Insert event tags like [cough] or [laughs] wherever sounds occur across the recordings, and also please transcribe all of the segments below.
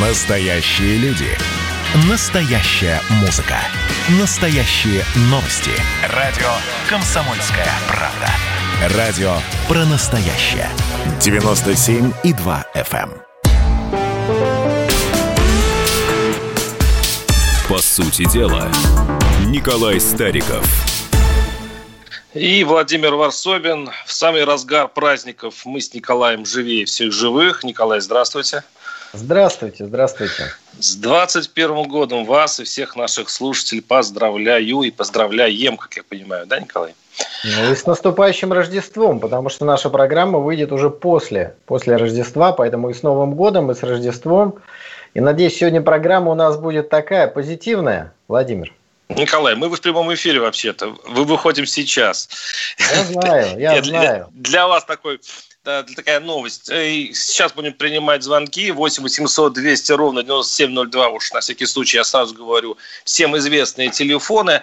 Настоящие люди. Настоящая музыка. Настоящие новости. Радио «Комсомольская правда». Радио про настоящее. 97,2 FM. эм. По сути дела, Николай Стариков. И Владимир Варсобин. В самый разгар праздников мы с Николаем живее всех живых. Николай, здравствуйте. Здравствуйте, здравствуйте. С 21 годом вас и всех наших слушателей поздравляю и поздравляем, как я понимаю, да, Николай? Ну и с наступающим Рождеством, потому что наша программа выйдет уже после, после Рождества, поэтому и с Новым годом, и с Рождеством. И надеюсь, сегодня программа у нас будет такая позитивная, Владимир. Николай, мы в прямом эфире вообще-то. Вы выходим сейчас. Я знаю, я Нет, знаю. Для, для вас такой такая новость. Э, Сейчас будем принимать звонки. 8 800 200 ровно 9702. Уж на всякий случай я сразу говорю. Всем известные телефоны.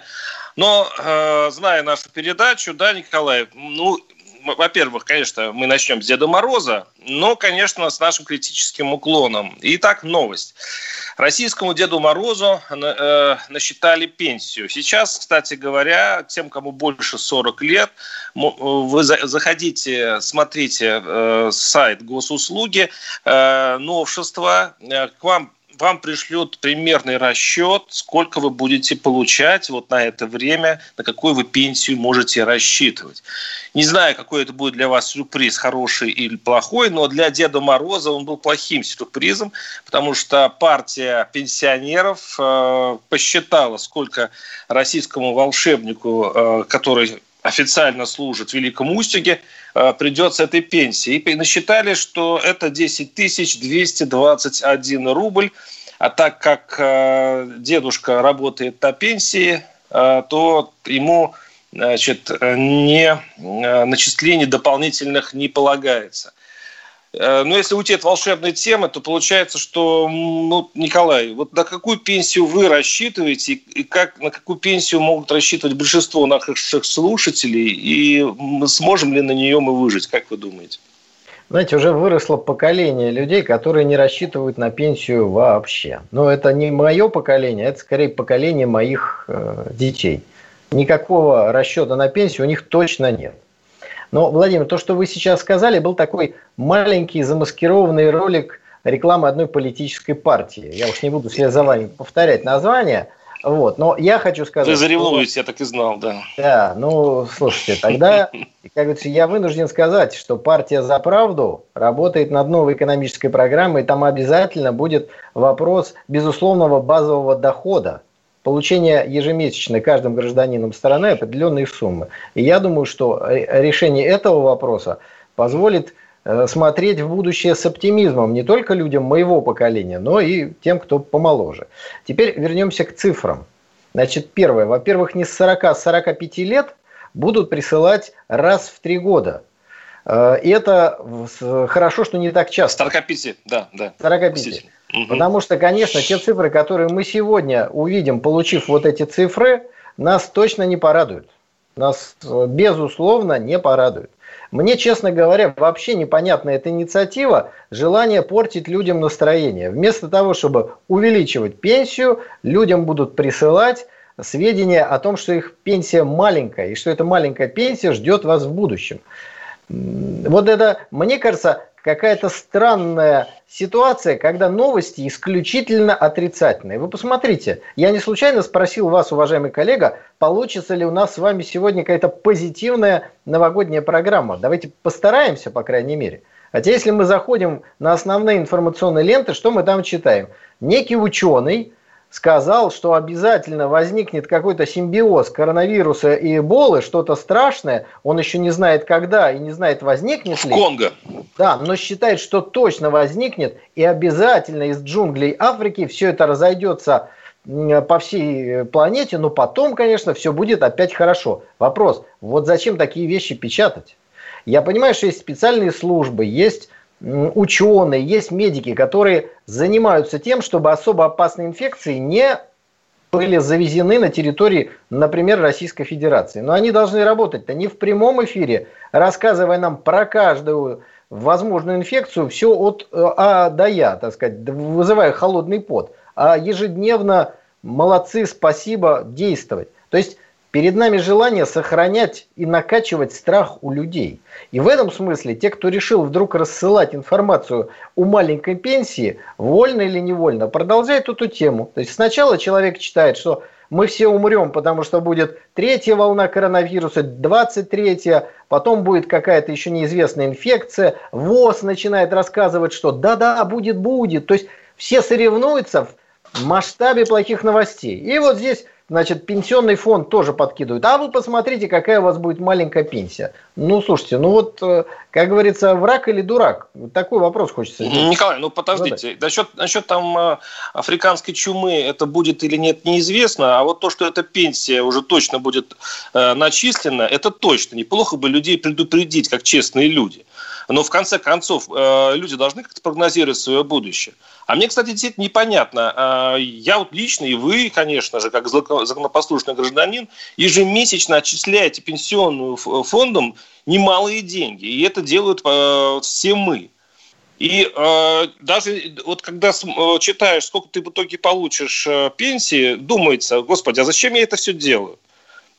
Но, э, зная нашу передачу, да, Николай, ну, во-первых, конечно, мы начнем с Деда Мороза, но, конечно, с нашим критическим уклоном. Итак, новость. Российскому Деду Морозу э, насчитали пенсию. Сейчас, кстати говоря, тем, кому больше 40 лет, вы заходите, смотрите э, сайт госуслуги, э, новшества, к вам вам пришлют примерный расчет, сколько вы будете получать вот на это время, на какую вы пенсию можете рассчитывать. Не знаю, какой это будет для вас сюрприз, хороший или плохой, но для Деда Мороза он был плохим сюрпризом, потому что партия пенсионеров э, посчитала, сколько российскому волшебнику, э, который официально служит в Великом Устюге, э, придет этой пенсии. И насчитали, что это 10 221 рубль. А так как э, дедушка работает на пенсии, э, то ему значит, не, начислений дополнительных не полагается. Но если уйти от волшебной темы, то получается, что, ну, Николай, вот на какую пенсию вы рассчитываете и как, на какую пенсию могут рассчитывать большинство наших слушателей, и сможем ли на нее мы выжить, как вы думаете? Знаете, уже выросло поколение людей, которые не рассчитывают на пенсию вообще. Но это не мое поколение, это скорее поколение моих э, детей. Никакого расчета на пенсию у них точно нет. Но, Владимир, то, что вы сейчас сказали, был такой маленький замаскированный ролик рекламы одной политической партии. Я уж не буду вслед за вами повторять название. Вот. Но я хочу сказать... Вы заревнуете, что... я так и знал, да. Да, ну, слушайте, тогда, как говорится, я вынужден сказать, что партия «За правду» работает над новой экономической программой, и там обязательно будет вопрос безусловного базового дохода получения ежемесячно каждым гражданином страны определенной суммы. И я думаю, что решение этого вопроса позволит э, смотреть в будущее с оптимизмом не только людям моего поколения, но и тем, кто помоложе. Теперь вернемся к цифрам. Значит, первое. Во-первых, не с 40, а с 45 лет будут присылать раз в три года. Э, и это хорошо, что не так часто. 45, да, да. 45. Потому что, конечно, те цифры, которые мы сегодня увидим, получив вот эти цифры, нас точно не порадуют. Нас, э, безусловно, не порадуют. Мне, честно говоря, вообще непонятна эта инициатива, желание портить людям настроение. Вместо того, чтобы увеличивать пенсию, людям будут присылать сведения о том, что их пенсия маленькая, и что эта маленькая пенсия ждет вас в будущем. Вот это, мне кажется, какая-то странная ситуация, когда новости исключительно отрицательные. Вы посмотрите, я не случайно спросил вас, уважаемый коллега, получится ли у нас с вами сегодня какая-то позитивная новогодняя программа. Давайте постараемся, по крайней мере. Хотя если мы заходим на основные информационные ленты, что мы там читаем? Некий ученый сказал, что обязательно возникнет какой-то симбиоз коронавируса и эболы, что-то страшное, он еще не знает когда и не знает возникнет ли. В Конго. Да, но считает, что точно возникнет и обязательно из джунглей Африки все это разойдется по всей планете, но потом, конечно, все будет опять хорошо. Вопрос, вот зачем такие вещи печатать? Я понимаю, что есть специальные службы, есть ученые, есть медики, которые занимаются тем, чтобы особо опасные инфекции не были завезены на территории, например, Российской Федерации. Но они должны работать-то не в прямом эфире, рассказывая нам про каждую возможную инфекцию все от э, А до Я, так сказать, вызывая холодный пот, а ежедневно молодцы, спасибо, действовать. То есть перед нами желание сохранять и накачивать страх у людей. И в этом смысле те, кто решил вдруг рассылать информацию о маленькой пенсии, вольно или невольно, продолжают эту тему. То есть сначала человек читает, что мы все умрем, потому что будет третья волна коронавируса, 23-я, потом будет какая-то еще неизвестная инфекция, ВОЗ начинает рассказывать, что да-да, будет-будет. То есть все соревнуются в масштабе плохих новостей. И вот здесь значит, пенсионный фонд тоже подкидывают. А вы посмотрите, какая у вас будет маленькая пенсия. Ну, слушайте, ну вот, э, как говорится, враг или дурак? Такой вопрос хочется задать. Николай, ну подождите. Насчет, насчет там э, африканской чумы это будет или нет, неизвестно. А вот то, что эта пенсия уже точно будет э, начислена, это точно. Неплохо бы людей предупредить, как честные люди. Но в конце концов э, люди должны как-то прогнозировать свое будущее. А мне, кстати, действительно непонятно. Э, я вот лично, и вы, конечно же, как законопослушный гражданин, ежемесячно отчисляете пенсионным фондам немалые деньги. И это делают э, все мы. И э, даже вот когда читаешь, сколько ты в итоге получишь пенсии, думается, господи, а зачем я это все делаю?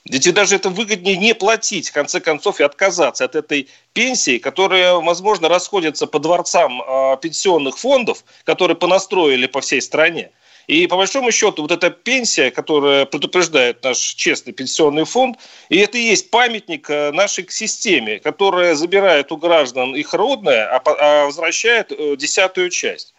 Ведь даже это выгоднее не платить, в конце концов, и отказаться от этой пенсии, которая, возможно, расходится по дворцам э, пенсионных фондов, которые понастроили по всей стране. И по большому счету вот эта пенсия, которая предупреждает наш честный пенсионный фонд, и это и есть памятник а, нашей системе, которая забирает у граждан их родное, а, а возвращает э, десятую часть.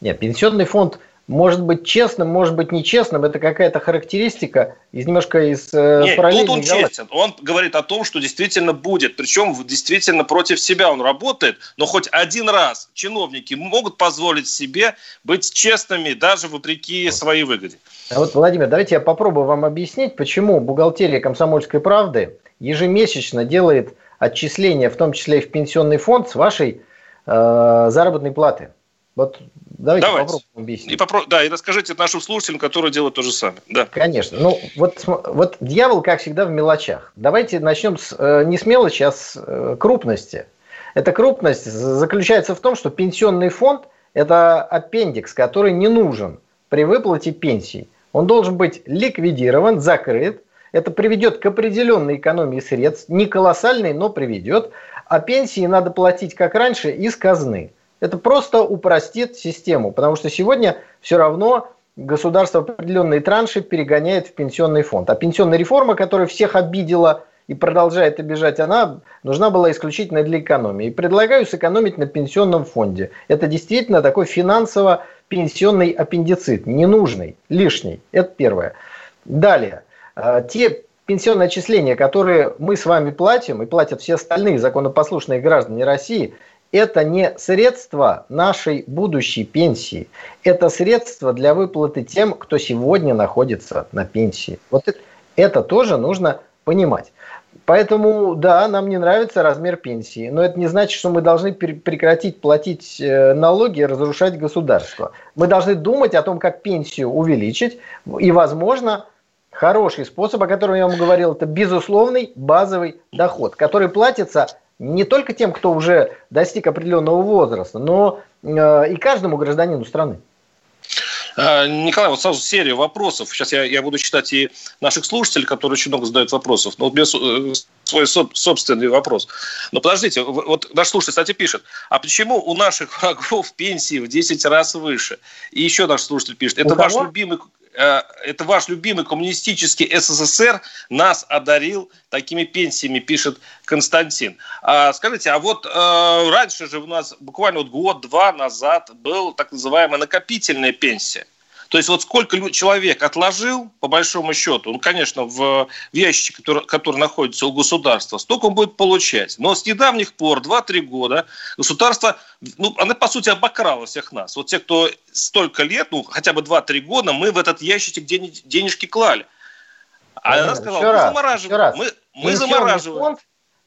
Нет, пенсионный фонд может быть честным, может быть нечестным. Это какая-то характеристика из немножко из э, Нет, тут он галактики. честен. Он говорит о том, что действительно будет. Причем действительно против себя он работает. Но хоть один раз чиновники могут позволить себе быть честными даже вопреки вот. своей выгоде. А вот, Владимир, давайте я попробую вам объяснить, почему бухгалтерия комсомольской правды ежемесячно делает отчисления, в том числе и в пенсионный фонд, с вашей э, заработной платы. Вот давайте, давайте. попробуем объяснить. И попро... Да, и расскажите нашим слушателям, которые делают то же самое. Да. Конечно. Ну, вот, вот дьявол, как всегда, в мелочах. Давайте начнем с, э, не с мелочи, а с э, крупности. Эта крупность заключается в том, что пенсионный фонд – это аппендикс, который не нужен при выплате пенсий. Он должен быть ликвидирован, закрыт. Это приведет к определенной экономии средств, не колоссальной, но приведет. А пенсии надо платить, как раньше, из казны – это просто упростит систему, потому что сегодня все равно государство определенные транши перегоняет в пенсионный фонд. А пенсионная реформа, которая всех обидела и продолжает обижать, она нужна была исключительно для экономии. И предлагаю сэкономить на пенсионном фонде. Это действительно такой финансово-пенсионный аппендицит, ненужный, лишний. Это первое. Далее. А, те пенсионные отчисления, которые мы с вами платим, и платят все остальные законопослушные граждане России, это не средство нашей будущей пенсии. Это средство для выплаты тем, кто сегодня находится на пенсии. Вот это, это тоже нужно понимать. Поэтому, да, нам не нравится размер пенсии, но это не значит, что мы должны прекратить платить э, налоги и разрушать государство. Мы должны думать о том, как пенсию увеличить, и, возможно, хороший способ, о котором я вам говорил, это безусловный базовый доход, который платится не только тем, кто уже достиг определенного возраста, но э, и каждому гражданину страны. А, Николай, вот сразу серия вопросов. Сейчас я, я буду читать и наших слушателей, которые очень много задают вопросов. Но вот без, э, свой собственный вопрос. Но подождите, вот наш слушатель, кстати, пишет, а почему у наших врагов пенсии в 10 раз выше? И еще наш слушатель пишет, это ваш любимый Э, это ваш любимый коммунистический СССР нас одарил такими пенсиями, пишет Константин. А, скажите, а вот э, раньше же у нас буквально вот год-два назад был так называемая накопительная пенсия. То есть вот сколько человек отложил, по большому счету, ну, конечно, в, в ящике, который, который находится у государства, столько он будет получать. Но с недавних пор, 2-3 года, государство, ну, оно, по сути, обокрало всех нас. Вот те, кто столько лет, ну, хотя бы 2-3 года, мы в этот ящичек денежки клали. А она сказала, мы замораживаем. Мы, мы замораживаем. Фонд,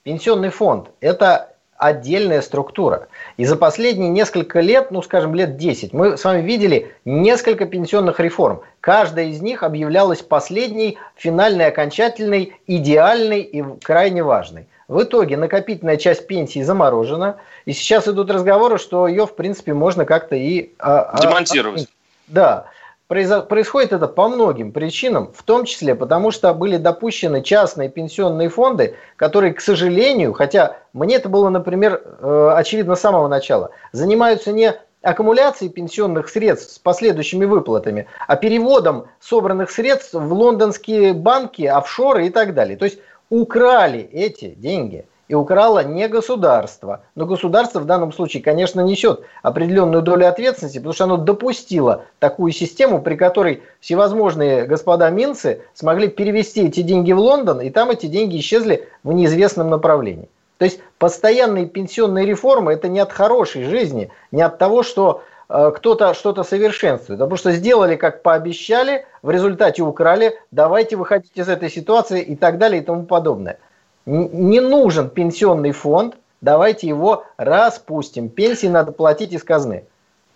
пенсионный фонд – это отдельная структура. И за последние несколько лет, ну скажем, лет 10, мы с вами видели несколько пенсионных реформ. Каждая из них объявлялась последней, финальной, окончательной, идеальной и крайне важной. В итоге накопительная часть пенсии заморожена, и сейчас идут разговоры, что ее, в принципе, можно как-то и... А, а, Демонтировать. А, да. Происходит это по многим причинам, в том числе потому, что были допущены частные пенсионные фонды, которые, к сожалению, хотя мне это было, например, э, очевидно с самого начала, занимаются не аккумуляцией пенсионных средств с последующими выплатами, а переводом собранных средств в лондонские банки, офшоры и так далее. То есть украли эти деньги – и украло не государство. Но государство в данном случае, конечно, несет определенную долю ответственности, потому что оно допустило такую систему, при которой всевозможные господа Минцы смогли перевести эти деньги в Лондон, и там эти деньги исчезли в неизвестном направлении. То есть постоянные пенсионные реформы – это не от хорошей жизни, не от того, что э, кто-то что-то совершенствует, потому что сделали, как пообещали, в результате украли, давайте выходить из этой ситуации и так далее и тому подобное не нужен пенсионный фонд, давайте его распустим. Пенсии надо платить из казны.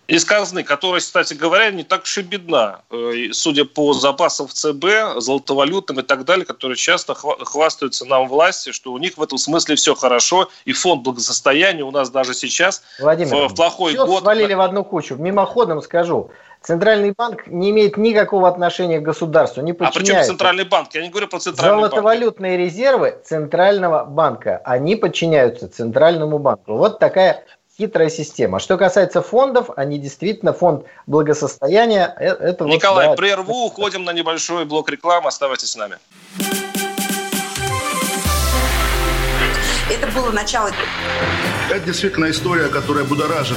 Из казны, которая, кстати говоря, не так уж и бедна. Э, судя по запасам в ЦБ, золотовалютным и так далее, которые часто хвастаются нам власти, что у них в этом смысле все хорошо, и фонд благосостояния у нас даже сейчас Владимир, в плохой все год... свалили в одну кучу. Мимоходом скажу, Центральный банк не имеет никакого отношения к государству, не подчиняется. А почему Центральный банк? Я не говорю про Центральный банк. Золотовалютные резервы Центрального банка, они подчиняются Центральному банку. Вот такая хитрая система. Что касается фондов, они действительно фонд благосостояния. Э, это Николай, вот, да, прерву, уходим на небольшой блок рекламы. Оставайтесь с нами. Это было начало. Это действительно история, которая будоражит.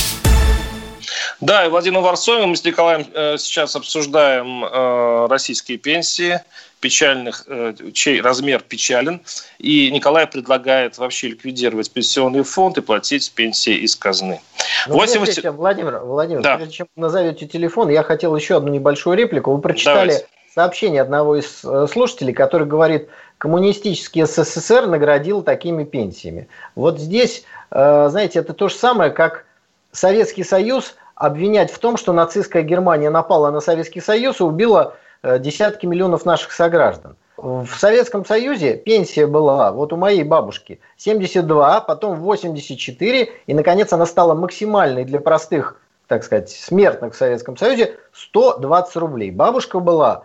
да, и Владимир Варсовин, мы с Николаем э, сейчас обсуждаем э, российские пенсии, печальных, э, чей размер печален. И Николай предлагает вообще ликвидировать пенсионный фонд и платить пенсии из казны. Ну, 80... чем, Владимир, Владимир, да. прежде чем назовете телефон, я хотел еще одну небольшую реплику. Вы прочитали Давайте. сообщение одного из слушателей, который говорит, коммунистический СССР наградил такими пенсиями. Вот здесь, знаете, это то же самое, как Советский Союз обвинять в том, что нацистская Германия напала на Советский Союз и убила э, десятки миллионов наших сограждан. В Советском Союзе пенсия была, вот у моей бабушки, 72, потом 84, и, наконец, она стала максимальной для простых, так сказать, смертных в Советском Союзе 120 рублей. Бабушка была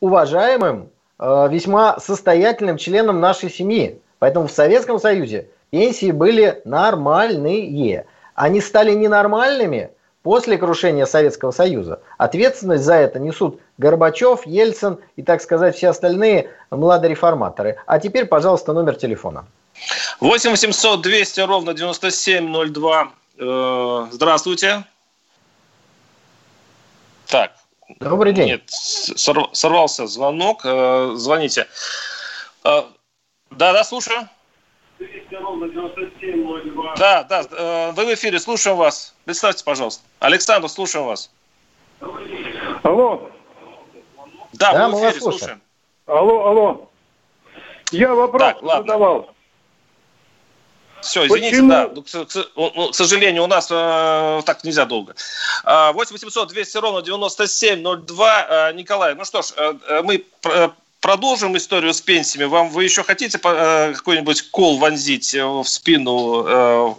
уважаемым, э, весьма состоятельным членом нашей семьи. Поэтому в Советском Союзе пенсии были нормальные. Они стали ненормальными – после крушения Советского Союза. Ответственность за это несут Горбачев, Ельцин и, так сказать, все остальные младореформаторы. А теперь, пожалуйста, номер телефона. 8 800 200 ровно 9702. Э, здравствуйте. Так. Добрый день. Нет, сорвался звонок. Э, звоните. Э, да, да, слушаю. 200 ровно 9702. Да, да, э, вы в эфире, слушаем вас. Представьте, пожалуйста. Александр, слушаем вас. Алло. Да, да мы в эфире, слушаем. Алло, алло. Я вопрос так, задавал. Все, извините, Почему? да. Ну, к, к, ну, к сожалению, у нас э, так нельзя долго. 8 800 200 ровно 9702. Э, Николай, ну что ж, э, э мы продолжим историю с пенсиями. Вам вы еще хотите э, какой-нибудь кол вонзить э, в спину э,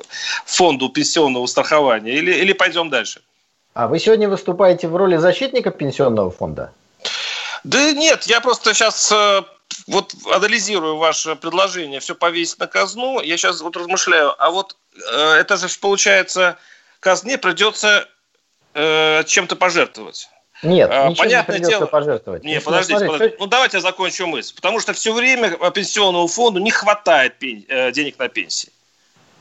фонду пенсионного страхования или, или пойдем дальше? А вы сегодня выступаете в роли защитника пенсионного фонда? Да нет, я просто сейчас вот анализирую ваше предложение все повесить на казну. Я сейчас вот размышляю, а вот это же получается казне придется чем-то пожертвовать. Нет, а, ничего Понятное не дело... пожертвовать. Нет, подождите, смотреть, подождите. Ну, давайте я закончу мысль. Потому что все время пенсионному фонду не хватает пен... Э, денег на пенсии.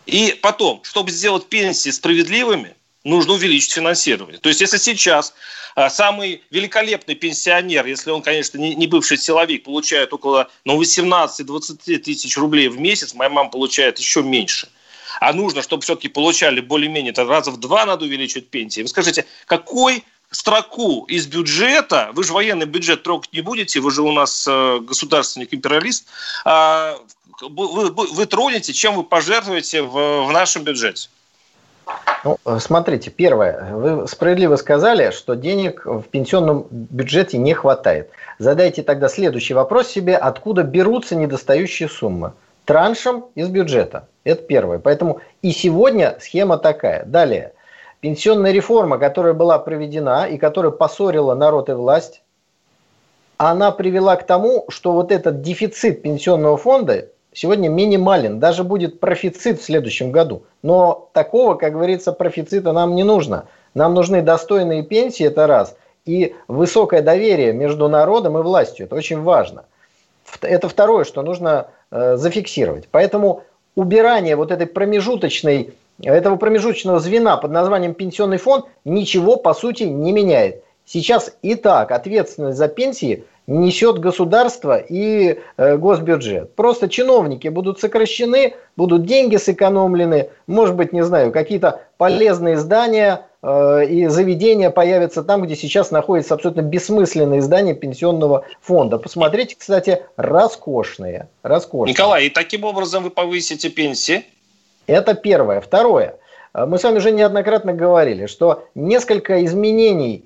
И потом, чтобы сделать пенсии справедливыми, нужно увеличить финансирование. То есть, если сейчас а, самый великолепный пенсионер, если он, конечно, не, бывший силовик, получает около ну, 18-20 тысяч рублей в месяц, моя мама получает еще меньше. А нужно, чтобы все-таки получали более-менее, раза в два надо увеличивать пенсии. Вы скажите, какой строку из бюджета, вы же военный бюджет трогать не будете, вы же у нас э, государственник-империалист, э, вы, вы, вы тронете, чем вы пожертвуете в, в нашем бюджете? Ну, смотрите, первое, вы справедливо сказали, что денег в пенсионном бюджете не хватает. Задайте тогда следующий вопрос себе, откуда берутся недостающие суммы? Траншем из бюджета. Это первое. Поэтому и сегодня схема такая. Далее. Пенсионная реформа, которая была проведена и которая поссорила народ и власть, она привела к тому, что вот этот дефицит пенсионного фонда сегодня минимален, даже будет профицит в следующем году. Но такого, как говорится, профицита нам не нужно. Нам нужны достойные пенсии, это раз, и высокое доверие между народом и властью, это очень важно. Это второе, что нужно э, зафиксировать. Поэтому убирание вот этой промежуточной, этого промежуточного звена под названием пенсионный фонд ничего по сути не меняет. Сейчас и так ответственность за пенсии несет государство и э, госбюджет. Просто чиновники будут сокращены, будут деньги сэкономлены, может быть, не знаю, какие-то полезные здания э, и заведения появятся там, где сейчас находятся абсолютно бессмысленные здания пенсионного фонда. Посмотрите, кстати, роскошные. роскошные. Николай, и таким образом вы повысите пенсии? Это первое. Второе. Э, мы с вами уже неоднократно говорили, что несколько изменений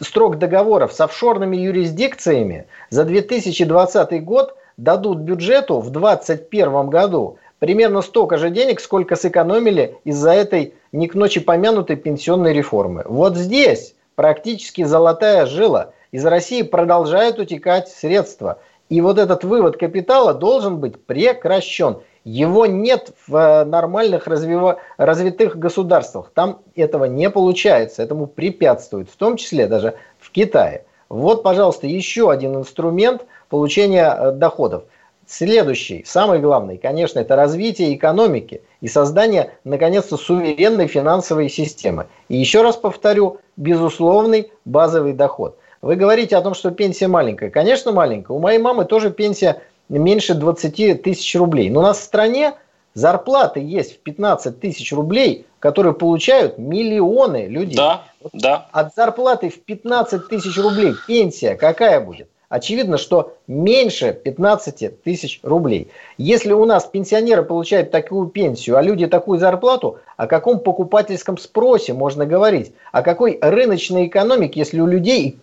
строк договоров с офшорными юрисдикциями за 2020 год дадут бюджету в 2021 году примерно столько же денег, сколько сэкономили из-за этой не к ночи помянутой пенсионной реформы. Вот здесь практически золотая жила. Из России продолжают утекать средства. И вот этот вывод капитала должен быть прекращен. Его нет в э, нормальных развива... развитых государствах. Там этого не получается, этому препятствует, в том числе даже в Китае. Вот, пожалуйста, еще один инструмент получения э, доходов. Следующий, самый главный, конечно, это развитие экономики и создание, наконец-то, суверенной финансовой системы. И еще раз повторю, безусловный базовый доход. Вы говорите о том, что пенсия маленькая. Конечно, маленькая. У моей мамы тоже пенсия меньше 20 тысяч рублей. Но у нас в стране зарплаты есть в 15 тысяч рублей, которые получают миллионы людей. Да, да. От зарплаты в 15 тысяч рублей пенсия какая будет? Очевидно, что меньше 15 тысяч рублей. Если у нас пенсионеры получают такую пенсию, а люди такую зарплату, о каком покупательском спросе можно говорить? О какой рыночной экономике, если у людей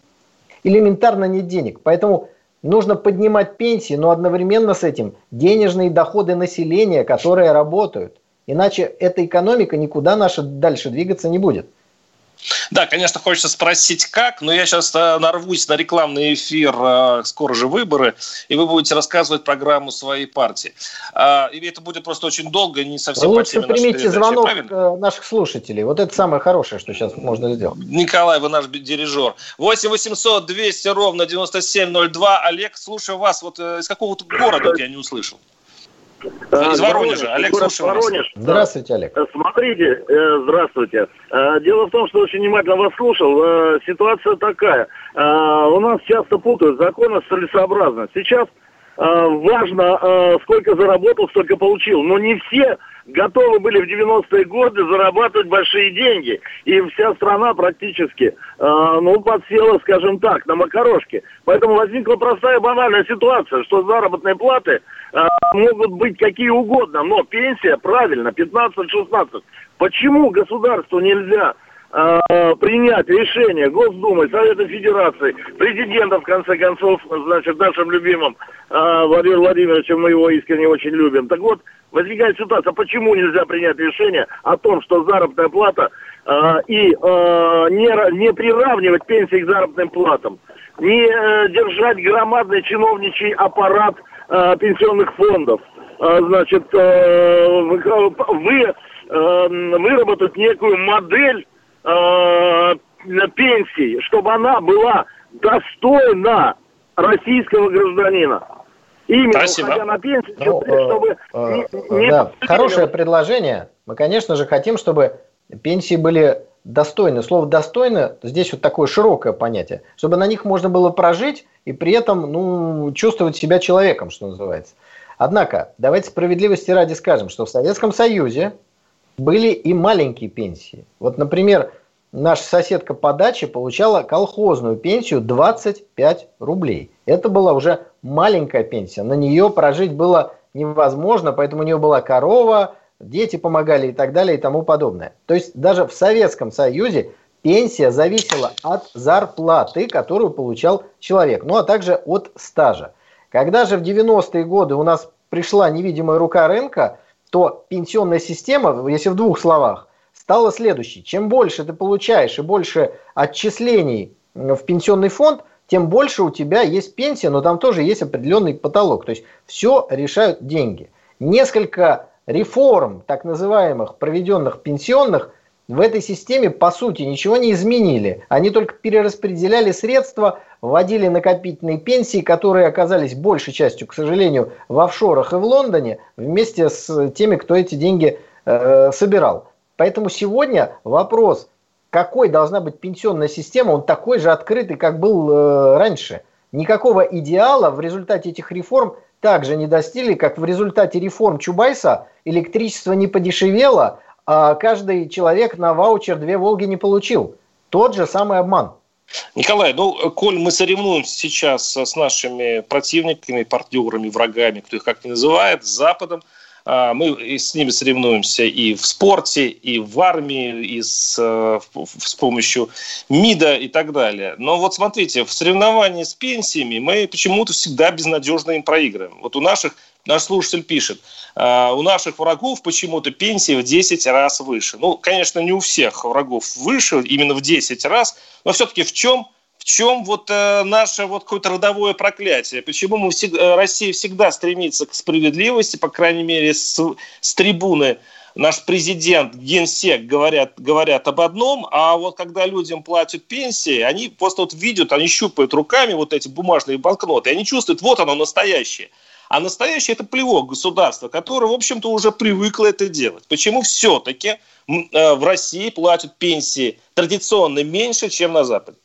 элементарно нет денег? Поэтому Нужно поднимать пенсии, но одновременно с этим денежные доходы населения, которые работают. Иначе эта экономика никуда наша дальше двигаться не будет. Да, конечно, хочется спросить, как, но я сейчас э, нарвусь на рекламный эфир, э, скоро же выборы, и вы будете рассказывать программу своей партии. А, и это будет просто очень долго, не совсем Лучше примите звонок правильно? Э, наших слушателей. Вот это самое хорошее, что сейчас можно сделать. Николай, вы наш дирижер. 8 800 200 ровно 9702. Олег, слушаю вас. Вот из какого-то города я не услышал. Э, Из Воронежа. Олег, слушаю Воронеж. Здравствуйте, Олег. Э, смотрите, э, здравствуйте. Дело в том, что очень внимательно вас слушал. Ситуация такая. У нас часто путают законы с целесообразностью. Сейчас важно, сколько заработал, столько получил. Но не все готовы были в 90-е годы зарабатывать большие деньги. И вся страна практически, ну, подсела, скажем так, на макарошке. Поэтому возникла простая банальная ситуация, что заработные платы Э, могут быть какие угодно, но пенсия, правильно, 15-16. Почему государству нельзя э, принять решение Госдумы, Совета Федерации, президента, в конце концов, значит, нашим любимым э, Владимиром Владимировичем, мы его искренне очень любим. Так вот, возникает ситуация, почему нельзя принять решение о том, что заработная плата э, и э, не, не приравнивать пенсии к заработным платам, не э, держать громадный чиновничий аппарат – э, пенсионных фондов. Э, значит, э, вы э, выработать некую модель э, пенсии, чтобы она была достойна российского гражданина. Именно Спасибо. уходя на пенсию, ну, чтобы э, не, не да. Хорошее предложение. Мы, конечно же, хотим, чтобы пенсии были достойны. Слово «достойно» здесь вот такое широкое понятие, чтобы на них можно было прожить и при этом ну, чувствовать себя человеком, что называется. Однако, давайте справедливости ради скажем, что в Советском Союзе были и маленькие пенсии. Вот, например, наша соседка по даче получала колхозную пенсию 25 рублей. Это была уже маленькая пенсия. На нее прожить было невозможно, поэтому у нее была корова, дети помогали и так далее и тому подобное. То есть даже в Советском Союзе пенсия зависела от зарплаты, которую получал человек, ну а также от стажа. Когда же в 90-е годы у нас пришла невидимая рука рынка, то пенсионная система, если в двух словах, стала следующей. Чем больше ты получаешь и больше отчислений в пенсионный фонд, тем больше у тебя есть пенсия, но там тоже есть определенный потолок. То есть все решают деньги. Несколько реформ, так называемых, проведенных пенсионных, в этой системе, по сути, ничего не изменили. Они только перераспределяли средства, вводили накопительные пенсии, которые оказались большей частью, к сожалению, в офшорах и в Лондоне, вместе с теми, кто эти деньги э, собирал. Поэтому сегодня вопрос, какой должна быть пенсионная система, он такой же открытый, как был э, раньше. Никакого идеала в результате этих реформ также не достигли, как в результате реформ Чубайса электричество не подешевело, а каждый человек на ваучер две «Волги» не получил. Тот же самый обман. Николай, ну, коль мы соревнуемся сейчас с нашими противниками, партнерами, врагами, кто их как ни называет, с Западом, мы с ними соревнуемся и в спорте, и в армии, и с, э, с помощью МИДа и так далее. Но вот смотрите, в соревновании с пенсиями мы почему-то всегда безнадежно им проигрываем. Вот у наших Наш слушатель пишет, «А, у наших врагов почему-то пенсии в 10 раз выше. Ну, конечно, не у всех врагов выше, именно в 10 раз, но все-таки в чем в чем вот э, наше вот какое-то родовое проклятие? Почему мы всегда, э, Россия всегда стремится к справедливости, по крайней мере, с, с трибуны наш президент, генсек говорят, говорят об одном, а вот когда людям платят пенсии, они просто вот видят, они щупают руками вот эти бумажные банкноты, и они чувствуют, вот оно настоящее. А настоящее это плевок государства, которое, в общем-то, уже привыкло это делать. Почему все-таки э, в России платят пенсии традиционно меньше, чем на Западе?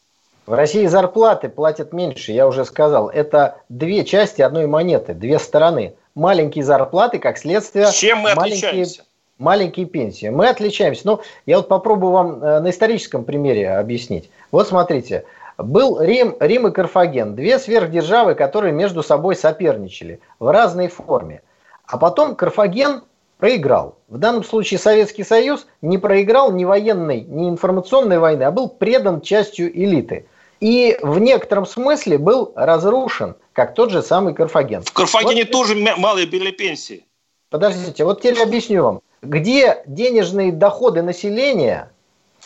В России зарплаты платят меньше, я уже сказал. Это две части одной монеты, две стороны. Маленькие зарплаты, как следствие, чем мы маленькие, отличаемся? маленькие пенсии. Мы отличаемся. Ну, я вот попробую вам э, на историческом примере объяснить. Вот смотрите, был Рим, Рим и Карфаген, две сверхдержавы, которые между собой соперничали в разной форме. А потом Карфаген проиграл. В данном случае Советский Союз не проиграл ни военной, ни информационной войны, а был предан частью элиты. И в некотором смысле был разрушен, как тот же самый Карфаген. В Карфагене вот, тоже малые были пенсии. Подождите, вот теперь объясню вам. Где денежные доходы населения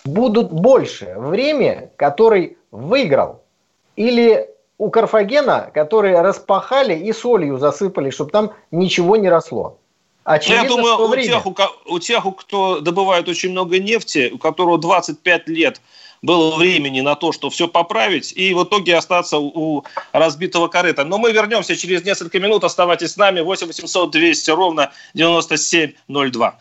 будут больше в Риме, который выиграл. Или у Карфагена, которые распахали и солью засыпали, чтобы там ничего не росло. Очевидно, Я думаю, у тех, у, у тех, кто добывает очень много нефти, у которого 25 лет было времени на то, что все поправить, и в итоге остаться у разбитого корыта. Но мы вернемся через несколько минут. Оставайтесь с нами. 8 800 200 ровно 9702.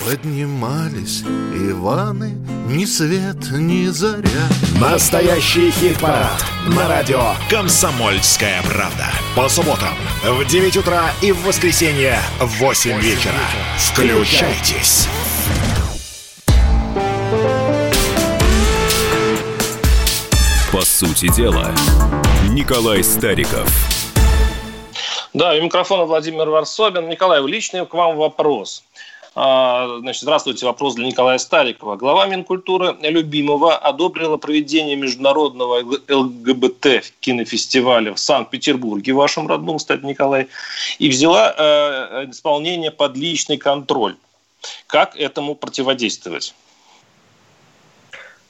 Поднимались Иваны, ни свет, ни заря. Настоящий хит-парад на радио «Комсомольская правда». По субботам в 9 утра и в воскресенье в 8 вечера. Включайтесь. По сути дела, Николай Стариков. Да, и микрофона Владимир Варсобин. Николай, личный к вам вопрос. А, значит, здравствуйте, вопрос для Николая Старикова. Глава Минкультуры Любимого одобрила проведение международного ЛГБТ кинофестиваля в Санкт-Петербурге, вашем родном, кстати, Николай, и взяла э, исполнение под личный контроль. Как этому противодействовать?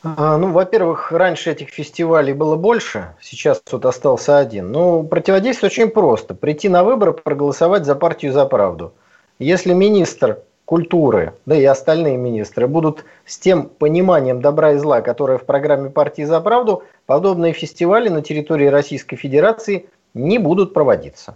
А, ну, во-первых, раньше этих фестивалей было больше, сейчас тут остался один. Ну, противодействие очень просто. Прийти на выборы, проголосовать за партию «За правду». Если министр культуры, да и остальные министры будут с тем пониманием добра и зла, которое в программе партии «За правду», подобные фестивали на территории Российской Федерации не будут проводиться.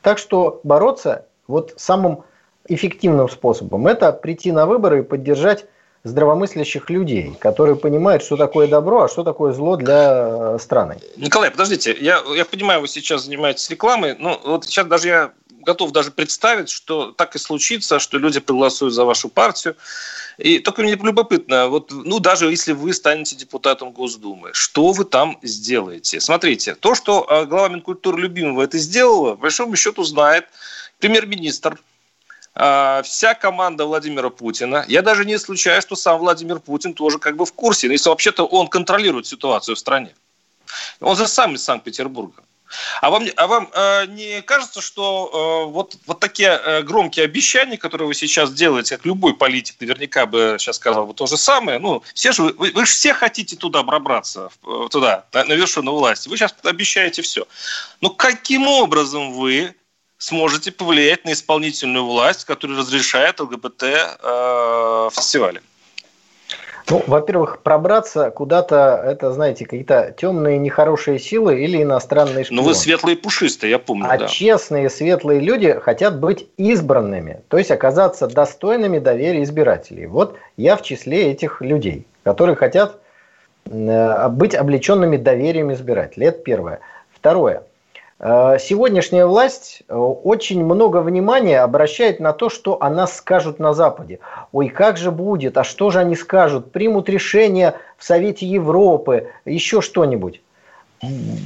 Так что бороться вот самым эффективным способом – это прийти на выборы и поддержать здравомыслящих людей, которые понимают, что такое добро, а что такое зло для э, страны. Николай, подождите, я, я понимаю, вы сейчас занимаетесь рекламой, но вот сейчас даже я готов даже представить, что так и случится, что люди проголосуют за вашу партию. И только мне любопытно, вот, ну, даже если вы станете депутатом Госдумы, что вы там сделаете? Смотрите, то, что э, глава Минкультуры Любимого это сделала, по большому счету знает премьер-министр, а, вся команда Владимира Путина. Я даже не исключаю, что сам Владимир Путин тоже как бы в курсе, если вообще-то он контролирует ситуацию в стране. Он же сам из Санкт-Петербурга. А вам, а вам э, не кажется, что э, вот, вот такие э, громкие обещания, которые вы сейчас делаете, как любой политик наверняка бы сейчас сказал бы то же самое, ну, все же, вы, вы же все хотите туда пробраться, туда, на, на вершину власти, вы сейчас обещаете все. Но каким образом вы сможете повлиять на исполнительную власть, которая разрешает ЛГБТ-фестивали? Э, ну, во-первых, пробраться куда-то, это, знаете, какие-то темные нехорошие силы или иностранные шпионы. Ну, вы светлые пушистые, я помню, А да. честные, светлые люди хотят быть избранными, то есть оказаться достойными доверия избирателей. Вот я в числе этих людей, которые хотят э, быть облеченными доверием избирателей. Это первое. Второе. Э, сегодняшняя власть э, очень много внимания обращает на то, что о нас скажут на Западе. Ой, как же будет, а что же они скажут, примут решение в Совете Европы, еще что-нибудь.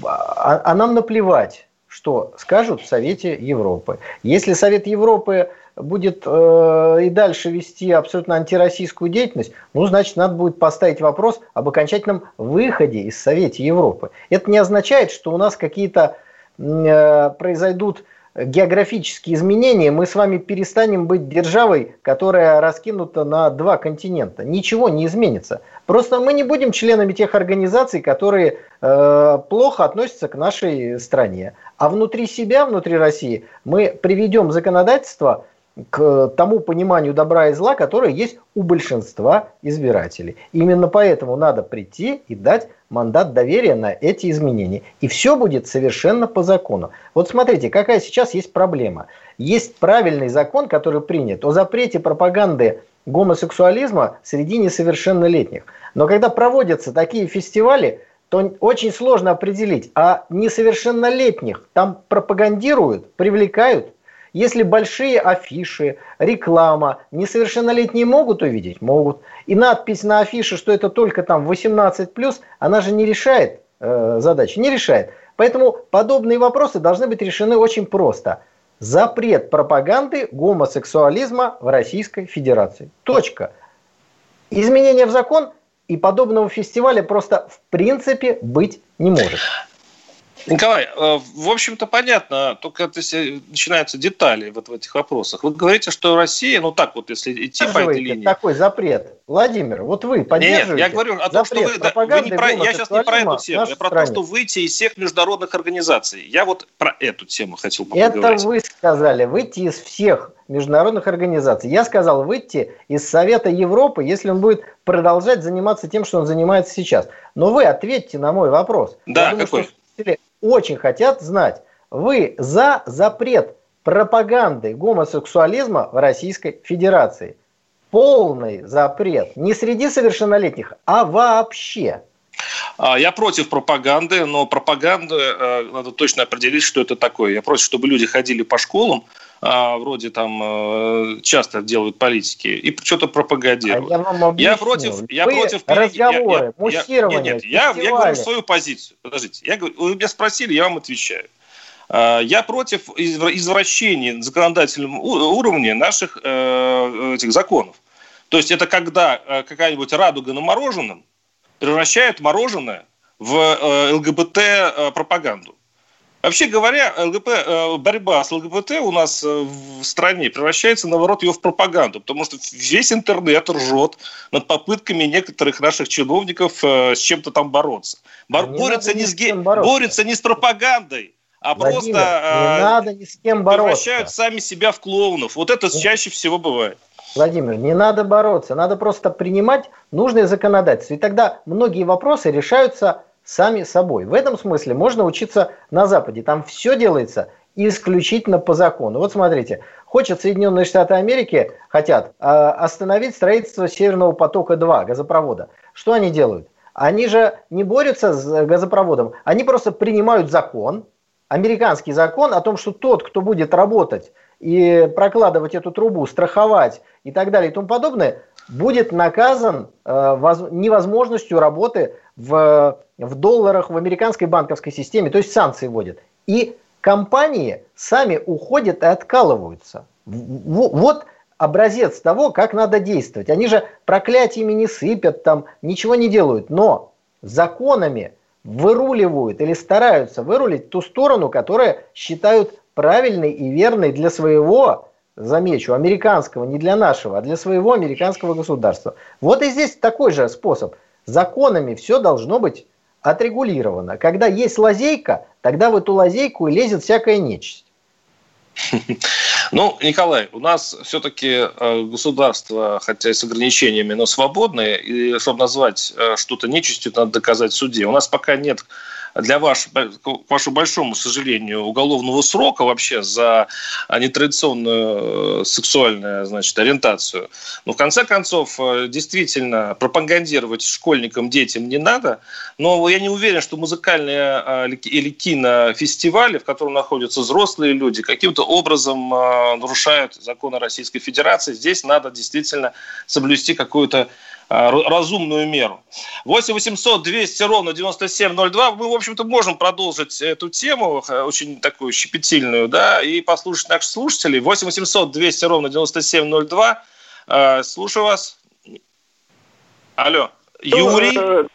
А, а нам наплевать, что скажут в Совете Европы. Если Совет Европы будет э, и дальше вести абсолютно антироссийскую деятельность, ну, значит, надо будет поставить вопрос об окончательном выходе из Совета Европы. Это не означает, что у нас какие-то произойдут географические изменения, мы с вами перестанем быть державой, которая раскинута на два континента. Ничего не изменится. Просто мы не будем членами тех организаций, которые э, плохо относятся к нашей стране. А внутри себя, внутри России, мы приведем законодательство к тому пониманию добра и зла, которое есть у большинства избирателей. Именно поэтому надо прийти и дать мандат доверия на эти изменения. И все будет совершенно по закону. Вот смотрите, какая сейчас есть проблема. Есть правильный закон, который принят о запрете пропаганды гомосексуализма среди несовершеннолетних. Но когда проводятся такие фестивали, то очень сложно определить, а несовершеннолетних там пропагандируют, привлекают если большие афиши, реклама, несовершеннолетние могут увидеть? Могут. И надпись на афише, что это только там 18+, она же не решает э, задачи, не решает. Поэтому подобные вопросы должны быть решены очень просто. Запрет пропаганды гомосексуализма в Российской Федерации. Точка. Изменения в закон и подобного фестиваля просто в принципе быть не может. Николай, э, в общем-то понятно, только это начинаются детали вот в этих вопросах. Вы говорите, что Россия, ну так вот, если идти по этой линии... такой запрет. Владимир, вот вы поддерживаете Нет, я говорю о том, что вы... Да, вы не про, я сейчас не про эту тему, я про стране. то, что выйти из всех международных организаций. Я вот про эту тему хотел поговорить. Это вы сказали, выйти из всех международных организаций. Я сказал выйти из Совета Европы, если он будет продолжать заниматься тем, что он занимается сейчас. Но вы ответьте на мой вопрос. Да, я думаю, какой? Что очень хотят знать, вы за запрет пропаганды гомосексуализма в Российской Федерации. Полный запрет. Не среди совершеннолетних, а вообще. А, я против пропаганды, но пропаганду э, надо точно определить, что это такое. Я против, чтобы люди ходили по школам, вроде там э, часто делают политики, и что-то пропагандируют. А я, вам объясню. я против, я против разговоры, я, муссирование. Нет, нет, я, я говорю свою позицию. Подождите, я говорю, вы меня спросили, я вам отвечаю. А, я против извращения на законодательном уровне наших э, этих законов. То есть это когда э, какая-нибудь радуга на мороженом превращает мороженое в ЛГБТ пропаганду. Вообще говоря, ЛГБ, э, борьба с ЛГБТ у нас э, в стране превращается, наоборот, ее в пропаганду, потому что весь интернет ржет над попытками некоторых наших чиновников э, с чем-то там бороться. Бор- не борются, не с ге... борются не с пропагандой, а Владимир, просто не надо ни с кем бороться. превращают сами себя в клоунов. Вот это чаще всего бывает. Владимир, не надо бороться, надо просто принимать нужные законодательства. И тогда многие вопросы решаются сами собой. В этом смысле можно учиться на Западе. Там все делается исключительно по закону. Вот смотрите, хочет Соединенные Штаты Америки, хотят э, остановить строительство Северного потока-2 газопровода. Что они делают? Они же не борются с газопроводом, они просто принимают закон, американский закон о том, что тот, кто будет работать и прокладывать эту трубу, страховать и так далее и тому подобное, будет наказан э, воз, невозможностью работы в, в долларах в американской банковской системе, то есть санкции вводят. И компании сами уходят и откалываются. Вот образец того, как надо действовать. Они же проклятиями не сыпят, там ничего не делают, но законами выруливают или стараются вырулить ту сторону, которая считают правильной и верной для своего, замечу, американского, не для нашего, а для своего американского государства. Вот и здесь такой же способ – законами все должно быть отрегулировано. Когда есть лазейка, тогда в эту лазейку и лезет всякая нечисть. [laughs] Ну, Николай, у нас все-таки э, государство, хотя и с ограничениями, но свободное, и чтобы назвать э, что-то нечистью, надо доказать в суде. У нас пока нет для ваш, к вашему большому сожалению, уголовного срока вообще за нетрадиционную э, сексуальную значит, ориентацию. Но в конце концов, э, действительно, пропагандировать школьникам, детям не надо. Но я не уверен, что музыкальные э, или кинофестивали, в котором находятся взрослые люди, каким-то образом нарушают законы Российской Федерации. Здесь надо действительно соблюсти какую-то разумную меру. 8 800 200 ровно 9702. Мы, в общем-то, можем продолжить эту тему, э, очень такую щепетильную, да, и послушать наших слушателей. 8 800 200 ровно 9702. Э, слушаю вас. Алло. Юрий.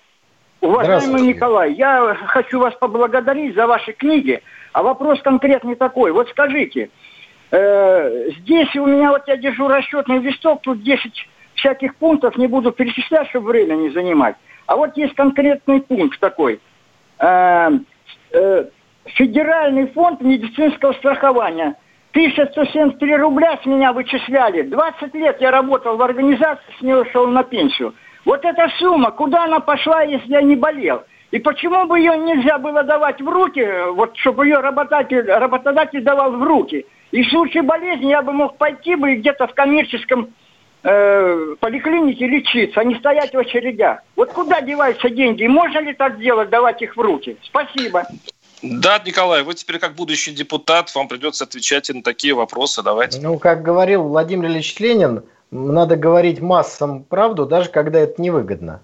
Уважаемый Николай, я хочу вас поблагодарить за ваши книги. А вопрос конкретный такой. Вот скажите, э, здесь у меня вот я держу расчетный листок, тут 10 всяких пунктов не буду перечислять, чтобы время не занимать. А вот есть конкретный пункт такой. Э, э, Федеральный фонд медицинского страхования. 1173 рубля с меня вычисляли. 20 лет я работал в организации, с нее шел на пенсию. Вот эта сумма, куда она пошла, если я не болел? И почему бы ее нельзя было давать в руки, вот чтобы ее работодатель, работодатель давал в руки? И в случае болезни я бы мог пойти бы где-то в коммерческом э, поликлинике лечиться, а не стоять в очередях. Вот куда деваются деньги? можно ли так делать, давать их в руки? Спасибо. Да, Николай, вы теперь как будущий депутат, вам придется отвечать и на такие вопросы. Давайте. Ну, как говорил Владимир Ильич Ленин, надо говорить массам правду, даже когда это невыгодно.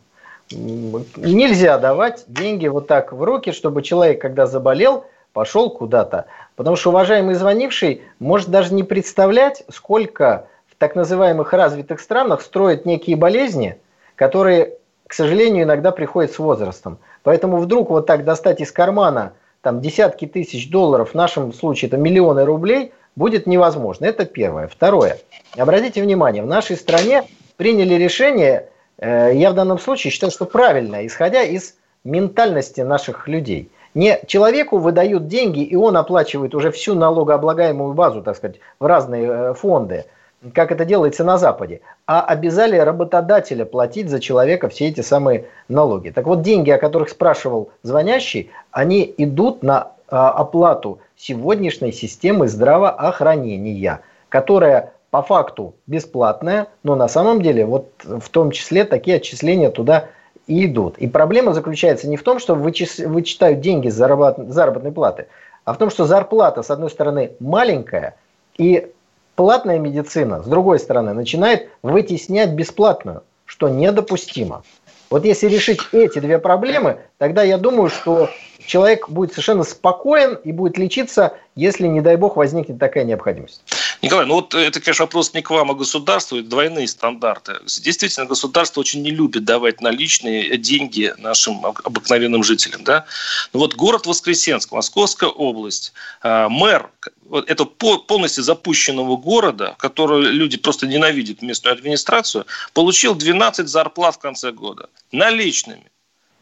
Нельзя давать деньги вот так в руки, чтобы человек, когда заболел, пошел куда-то. Потому что уважаемый звонивший может даже не представлять, сколько так называемых развитых странах строят некие болезни, которые, к сожалению, иногда приходят с возрастом. Поэтому вдруг вот так достать из кармана там, десятки тысяч долларов, в нашем случае это миллионы рублей, будет невозможно. Это первое. Второе. Обратите внимание, в нашей стране приняли решение, э, я в данном случае считаю, что правильно, исходя из ментальности наших людей. Не человеку выдают деньги, и он оплачивает уже всю налогооблагаемую базу, так сказать, в разные э, фонды – как это делается на Западе, а обязали работодателя платить за человека все эти самые налоги. Так вот, деньги, о которых спрашивал звонящий, они идут на а, оплату сегодняшней системы здравоохранения, которая по факту бесплатная, но на самом деле вот в том числе такие отчисления туда и идут. И проблема заключается не в том, что вычис... вычитают деньги с заработной платы, а в том, что зарплата, с одной стороны, маленькая, и платная медицина, с другой стороны, начинает вытеснять бесплатную, что недопустимо. Вот если решить эти две проблемы, тогда я думаю, что человек будет совершенно спокоен и будет лечиться, если, не дай бог, возникнет такая необходимость. Николай, ну вот это, конечно, вопрос не к вам, а государству, двойные стандарты. Действительно, государство очень не любит давать наличные деньги нашим обыкновенным жителям. Да? Ну вот город Воскресенск, Московская область, а, мэр вот это полностью запущенного города, который люди просто ненавидят местную администрацию, получил 12 зарплат в конце года наличными.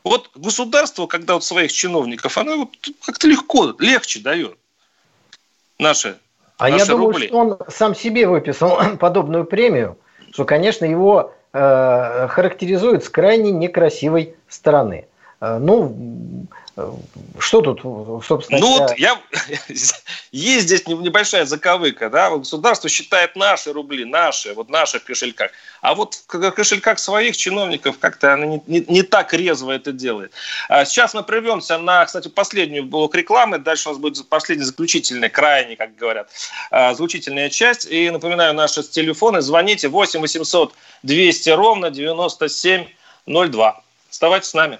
Вот государство, когда вот своих чиновников, оно вот как-то легко, легче дает наши А я думаю, рубли. что он сам себе выписал [clears throat] подобную премию, что, конечно, его э, характеризует с крайне некрасивой стороны. Э, ну, что тут, собственно? Ну вот я, [laughs] есть здесь небольшая заковыка, да, государство считает наши рубли, наши, вот в наших кошельках, а вот в кошельках своих чиновников как-то она не, не, не так резво это делает. А сейчас мы прервемся на, кстати, последнюю блок рекламы, дальше у нас будет последняя заключительная, крайне, как говорят, а, звучительная часть, и напоминаю, наши телефоны, звоните 8 800 200 ровно 9702. Оставайтесь с нами.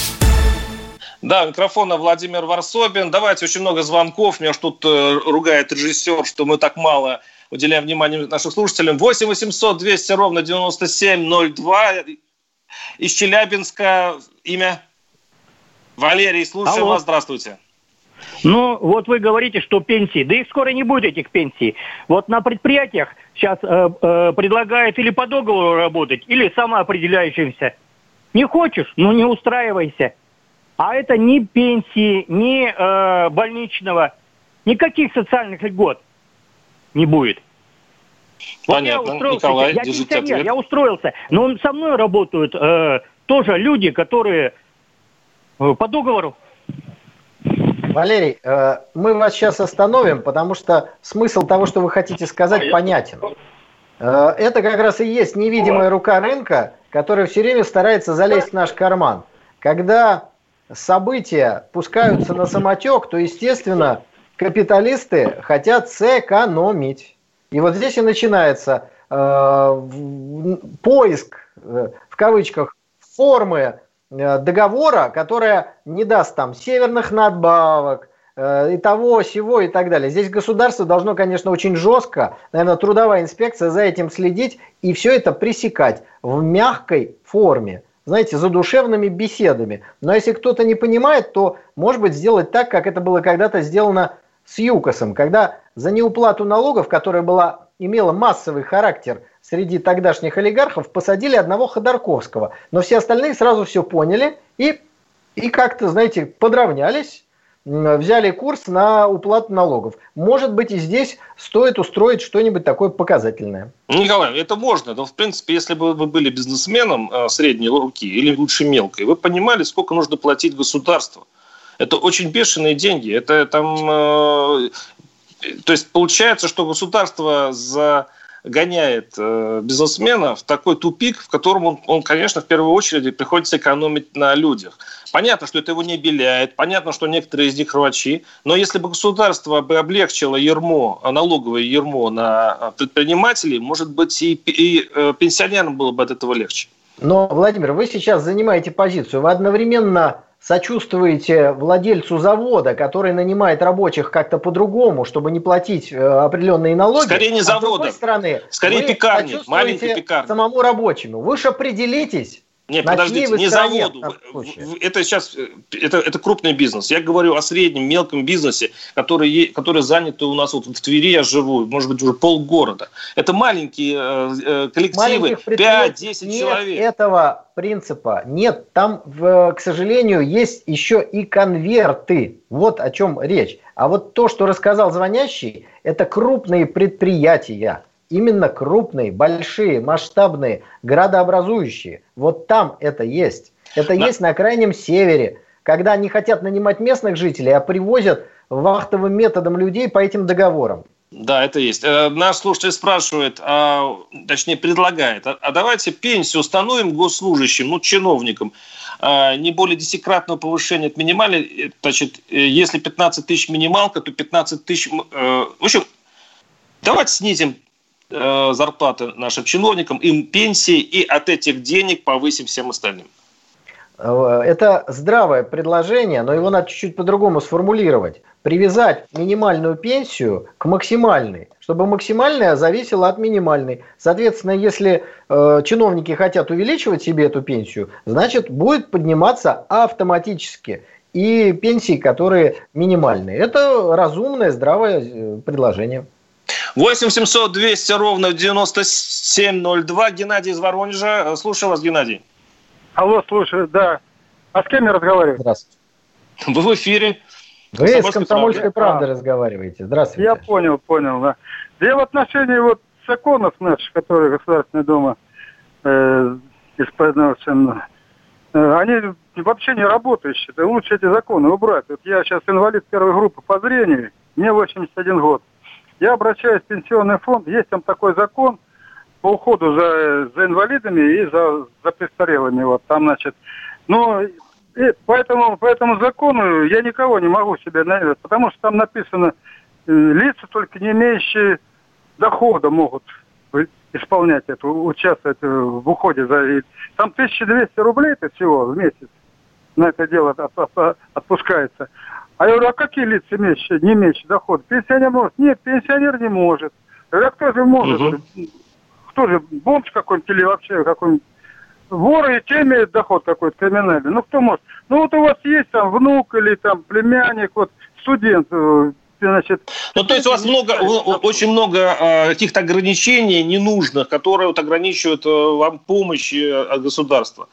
Да, микрофона Владимир Варсобин. Давайте, очень много звонков. Меня тут э, ругает режиссер, что мы так мало уделяем внимания нашим слушателям. 8 800 200 ровно 9702. Из Челябинска имя Валерий. Слушаем Алло. вас. Здравствуйте. Ну, вот вы говорите, что пенсии. Да их скоро не будет, этих пенсий. Вот на предприятиях сейчас э, э, предлагают или по договору работать, или самоопределяющимся. Не хочешь, ну не устраивайся. А это ни пенсии, ни э, больничного, никаких социальных льгот не будет. Понятно, вот я устроился, Николай, я пенсионер, ответ. я устроился, но со мной работают э, тоже люди, которые э, по договору. Валерий, э, мы вас сейчас остановим, потому что смысл того, что вы хотите сказать, понятен. Э, это как раз и есть невидимая рука рынка, которая все время старается залезть в наш карман. Когда события пускаются на самотек, то, естественно, капиталисты хотят сэкономить. И вот здесь и начинается э, поиск, э, в кавычках, формы э, договора, которая не даст там северных надбавок, э, и того, всего и так далее. Здесь государство должно, конечно, очень жестко, наверное, трудовая инспекция за этим следить и все это пресекать в мягкой форме знаете, задушевными беседами. Но если кто-то не понимает, то, может быть, сделать так, как это было когда-то сделано с ЮКОСом, когда за неуплату налогов, которая была, имела массовый характер среди тогдашних олигархов, посадили одного Ходорковского. Но все остальные сразу все поняли и, и как-то, знаете, подравнялись взяли курс на уплату налогов. Может быть, и здесь стоит устроить что-нибудь такое показательное. Николай, это можно. Но, в принципе, если бы вы были бизнесменом э, средней руки или лучше мелкой, вы понимали, сколько нужно платить государству. Это очень бешеные деньги. Это там... Э, то есть, получается, что государство за гоняет э, бизнесмена в такой тупик, в котором он, он, конечно, в первую очередь приходится экономить на людях. Понятно, что это его не беляет, понятно, что некоторые из них врачи, но если бы государство бы облегчило ермо, налоговое ермо на а, предпринимателей, может быть, и, и э, пенсионерам было бы от этого легче. Но, Владимир, вы сейчас занимаете позицию, вы одновременно сочувствуете владельцу завода, который нанимает рабочих как-то по-другому, чтобы не платить э, определенные налоги. Скорее не завода. А с другой стороны, скорее пекарни, маленькие пекарни. самому рабочему. Вы же определитесь, Нет, подождите, не заводу. Это сейчас э, это, это крупный бизнес. Я говорю о среднем, мелком бизнесе, который, который занят у нас вот в Твери, я живу, может быть, уже полгорода. Это маленькие э, э коллективы, 5-10 человек. этого принципа нет. Там, к сожалению, есть еще и конверты. Вот о чем речь. А вот то, что рассказал звонящий, это крупные предприятия именно крупные, большие, масштабные, градообразующие. Вот там это есть. Это да. есть на крайнем севере, когда они хотят нанимать местных жителей, а привозят вахтовым методом людей по этим договорам. Да, это есть. Э, наш слушатель спрашивает, а, точнее предлагает, а, а давайте пенсию установим госслужащим, ну, чиновникам, а, не более десятикратного повышения от минимальной, э, значит, э, если 15 тысяч минималка, то 15 тысяч... В общем, давайте снизим Э, зарплаты нашим чиновникам, им пенсии, и от этих денег повысим всем остальным. Э, это здравое предложение, но его надо чуть-чуть по-другому сформулировать. Привязать минимальную пенсию к максимальной, чтобы максимальная зависела от минимальной. Соответственно, если э, чиновники хотят увеличивать себе эту пенсию, значит будет подниматься автоматически и пенсии, которые минимальные. Это разумное, здравое э, предложение. 8 700 200 ровно 9702. Геннадий из Воронежа. Слушаю вас, Геннадий. Алло, слушаю, да. А с кем я разговариваю? Здравствуйте. Вы в эфире. Вы с «Комсомольской правдой» а, разговариваете. Здравствуйте. Я понял, понял, да. Я в отношении вот законов наших, которые Государственная Дума э, исполняет, э, они вообще не работающие. Лучше эти законы убрать. Вот я сейчас инвалид первой группы по зрению, мне 81 год. Я обращаюсь в пенсионный фонд, есть там такой закон по уходу за, за инвалидами и за, за престарелыми. Вот там, значит, ну, и поэтому, по этому закону я никого не могу себе найти, потому что там написано, э, лица только не имеющие дохода могут исполнять это, участвовать в уходе за... Там 1200 рублей это всего в месяц на это дело отпускается. А я говорю, а какие лица имеющие, не имеющие доход? Пенсионер может? Нет, пенсионер не может. Я говорю, а кто же может? Угу. Кто же, бомж какой-нибудь или вообще какой-нибудь воры и те имеют доход какой-то криминальный. Ну, кто может? Ну, вот у вас есть там внук или там племянник, вот студент, э, значит... Ну, то есть у вас много, очень много э, каких-то ограничений ненужных, которые вот ограничивают э, вам помощь от государства.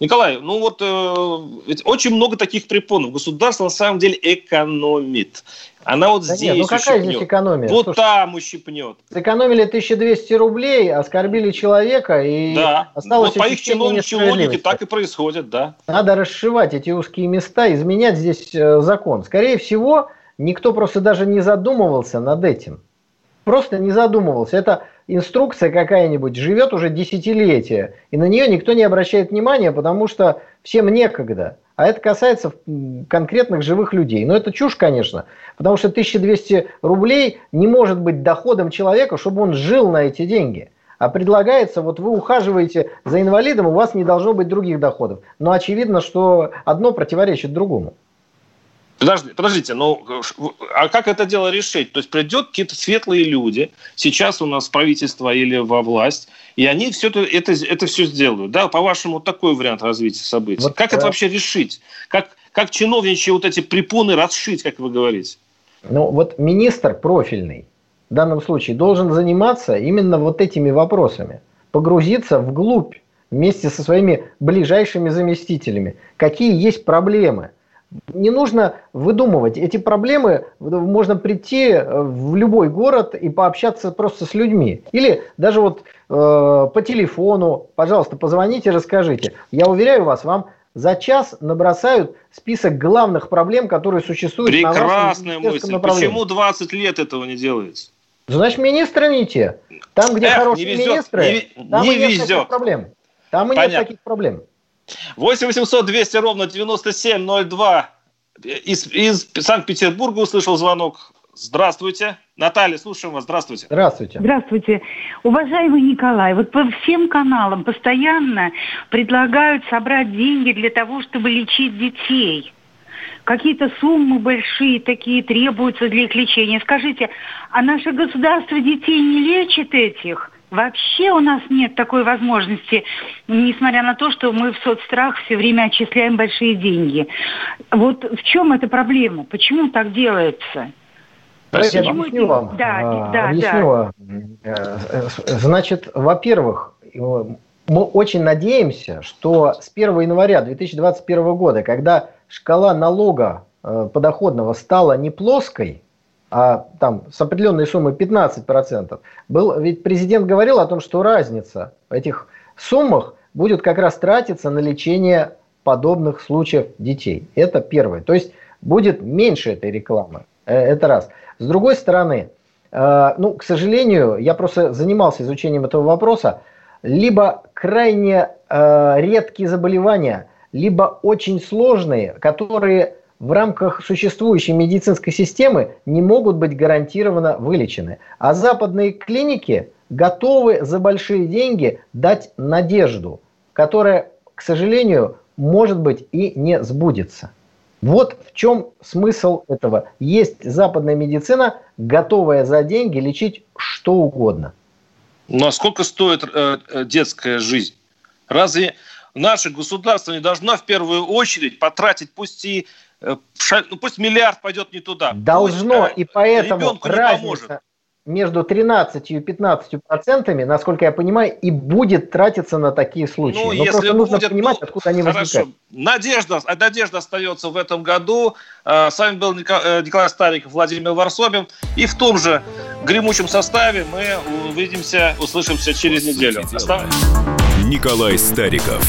Николай, ну вот э, ведь очень много таких препонов. Государство на самом деле экономит. Она вот да здесь нет, ну какая ущипнет. здесь экономия? Вот Слушай, там ущипнет. Сэкономили 1200 рублей, оскорбили человека и да. осталось... Вот по их чиновничьей логике так и происходит, да. Надо расшивать эти узкие места, изменять здесь э, закон. Скорее всего, никто просто даже не задумывался над этим. Просто не задумывался. Это инструкция какая-нибудь живет уже десятилетия, и на нее никто не обращает внимания, потому что всем некогда. А это касается конкретных живых людей. Но это чушь, конечно, потому что 1200 рублей не может быть доходом человека, чтобы он жил на эти деньги. А предлагается, вот вы ухаживаете за инвалидом, у вас не должно быть других доходов. Но очевидно, что одно противоречит другому. Подожди, подождите, ну а как это дело решить? То есть придет какие-то светлые люди, сейчас у нас правительство или во власть, и они все это, это, это все сделают. Да, по-вашему, такой вариант развития событий. Вот, как да. это вообще решить? Как, как чиновничьи вот эти препоны расшить, как вы говорите? Ну вот министр профильный в данном случае должен заниматься именно вот этими вопросами. Погрузиться вглубь вместе со своими ближайшими заместителями. Какие есть проблемы – не нужно выдумывать. Эти проблемы можно прийти э, в любой город и пообщаться просто с людьми. Или даже вот э, по телефону, пожалуйста, позвоните, расскажите. Я уверяю вас, вам за час набросают список главных проблем, которые существуют Прекрасная на мысль. Почему 20 лет этого не делается? Значит, министры не те. Там, где Эх, хорошие не везет, министры, не, там не и нет везет. таких проблем. Там и Понятно. нет таких проблем. 8 800 200 ровно 9702. Из, из Санкт-Петербурга услышал звонок. Здравствуйте. Наталья, слушаем вас. Здравствуйте. Здравствуйте. Здравствуйте. Уважаемый Николай, вот по всем каналам постоянно предлагают собрать деньги для того, чтобы лечить детей. какие-то суммы большие такие требуются для их лечения. Скажите, а наше государство детей не лечит этих? Вообще у нас нет такой возможности, несмотря на то, что мы в соцстрах все время отчисляем большие деньги. Вот в чем эта проблема? Почему так делается? Спасибо. Я объясню вам. Да, а, да, объясню да. вам. Э, значит, во-первых, мы очень надеемся, что с 1 января 2021 года, когда шкала налога э, подоходного стала не плоской, а там с определенной суммы 15%, был, ведь президент говорил о том, что разница в этих суммах будет как раз тратиться на лечение подобных случаев детей. Это первое. То есть будет меньше этой рекламы. Э, это раз. С другой стороны, э, ну, к сожалению, я просто занимался изучением этого вопроса, либо крайне э, редкие заболевания, либо очень сложные, которые в рамках существующей медицинской системы не могут быть гарантированно вылечены. А западные клиники готовы за большие деньги дать надежду, которая, к сожалению, может быть и не сбудется. Вот в чем смысл этого. Есть западная медицина, готовая за деньги лечить что угодно. Ну а сколько стоит э, э, детская жизнь? Разве наше государство не должно в первую очередь потратить пусть и ну, пусть миллиард пойдет не туда. Должно, пусть, и поэтому разница, между 13 и 15 процентами, насколько я понимаю, и будет тратиться на такие случаи. Ну, Но если просто нужно будет, понимать, ну, откуда они хорошо. возникают. Надежда, надежда остается в этом году. А, с вами был э, Николай Стариков, Владимир Варсобин. И в том же гремучем составе мы увидимся, услышимся через неделю. Николай Стариков